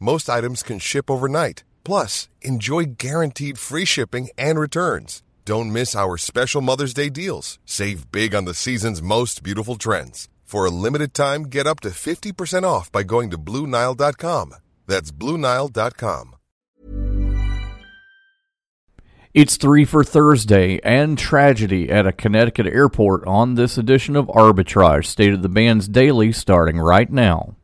Most items can ship overnight. Plus, enjoy guaranteed free shipping and returns. Don't miss our special Mother's Day deals. Save big on the season's most beautiful trends. For a limited time, get up to 50% off by going to Bluenile.com. That's Bluenile.com. It's three for Thursday and tragedy at a Connecticut airport on this edition of Arbitrage, State of the Bands Daily, starting right now.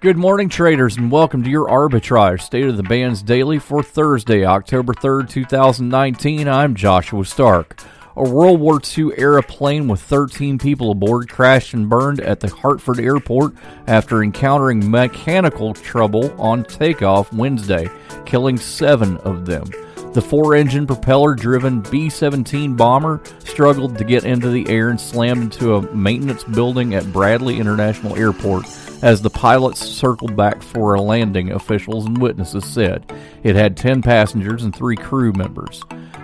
Good morning, traders, and welcome to your Arbitrage State of the Bands Daily for Thursday, October 3rd, 2019. I'm Joshua Stark. A World War II era plane with 13 people aboard crashed and burned at the Hartford airport after encountering mechanical trouble on takeoff Wednesday, killing seven of them. The four engine propeller driven B 17 bomber struggled to get into the air and slammed into a maintenance building at Bradley International Airport as the pilots circled back for a landing, officials and witnesses said. It had 10 passengers and three crew members.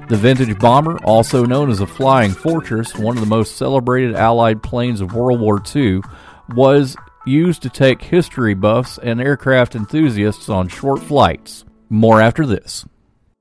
The vintage bomber, also known as a Flying Fortress, one of the most celebrated Allied planes of World War II, was used to take history buffs and aircraft enthusiasts on short flights. More after this.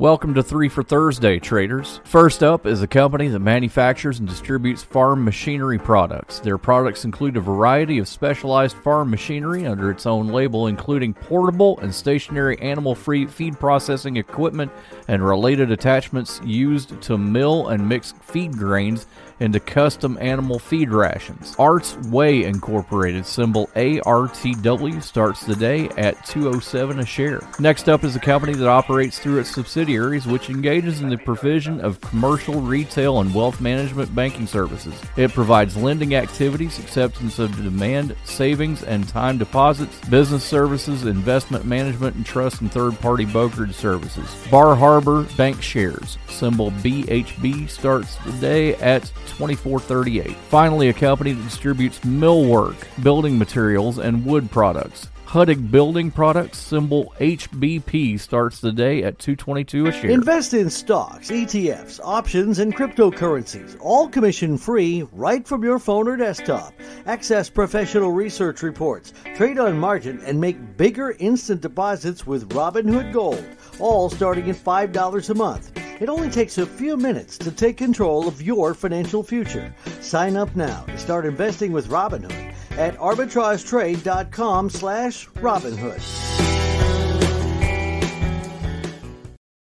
Welcome to 3 for Thursday, traders. First up is a company that manufactures and distributes farm machinery products. Their products include a variety of specialized farm machinery under its own label, including portable and stationary animal free feed processing equipment and related attachments used to mill and mix feed grains into custom animal feed rations. Arts Way Incorporated, symbol ARTW, starts the day at 207 a share. Next up is a company that operates through its subsidiaries, which engages in the provision of commercial, retail, and wealth management banking services. It provides lending activities, acceptance of demand, savings and time deposits, business services, investment management, and trust and third party brokerage services. Bar Harbor Bankshares, symbol BHB, starts the day at 2438. Finally, a company that distributes millwork, building materials, and wood products. Huttig Building Products, symbol HBP, starts the day at 222 a share. Invest in stocks, ETFs, options, and cryptocurrencies, all commission free right from your phone or desktop. Access professional research reports, trade on margin, and make bigger instant deposits with Robinhood Gold, all starting at $5 a month. It only takes a few minutes to take control of your financial future. Sign up now to start investing with Robinhood at arbitragetrade.com slash Robinhood.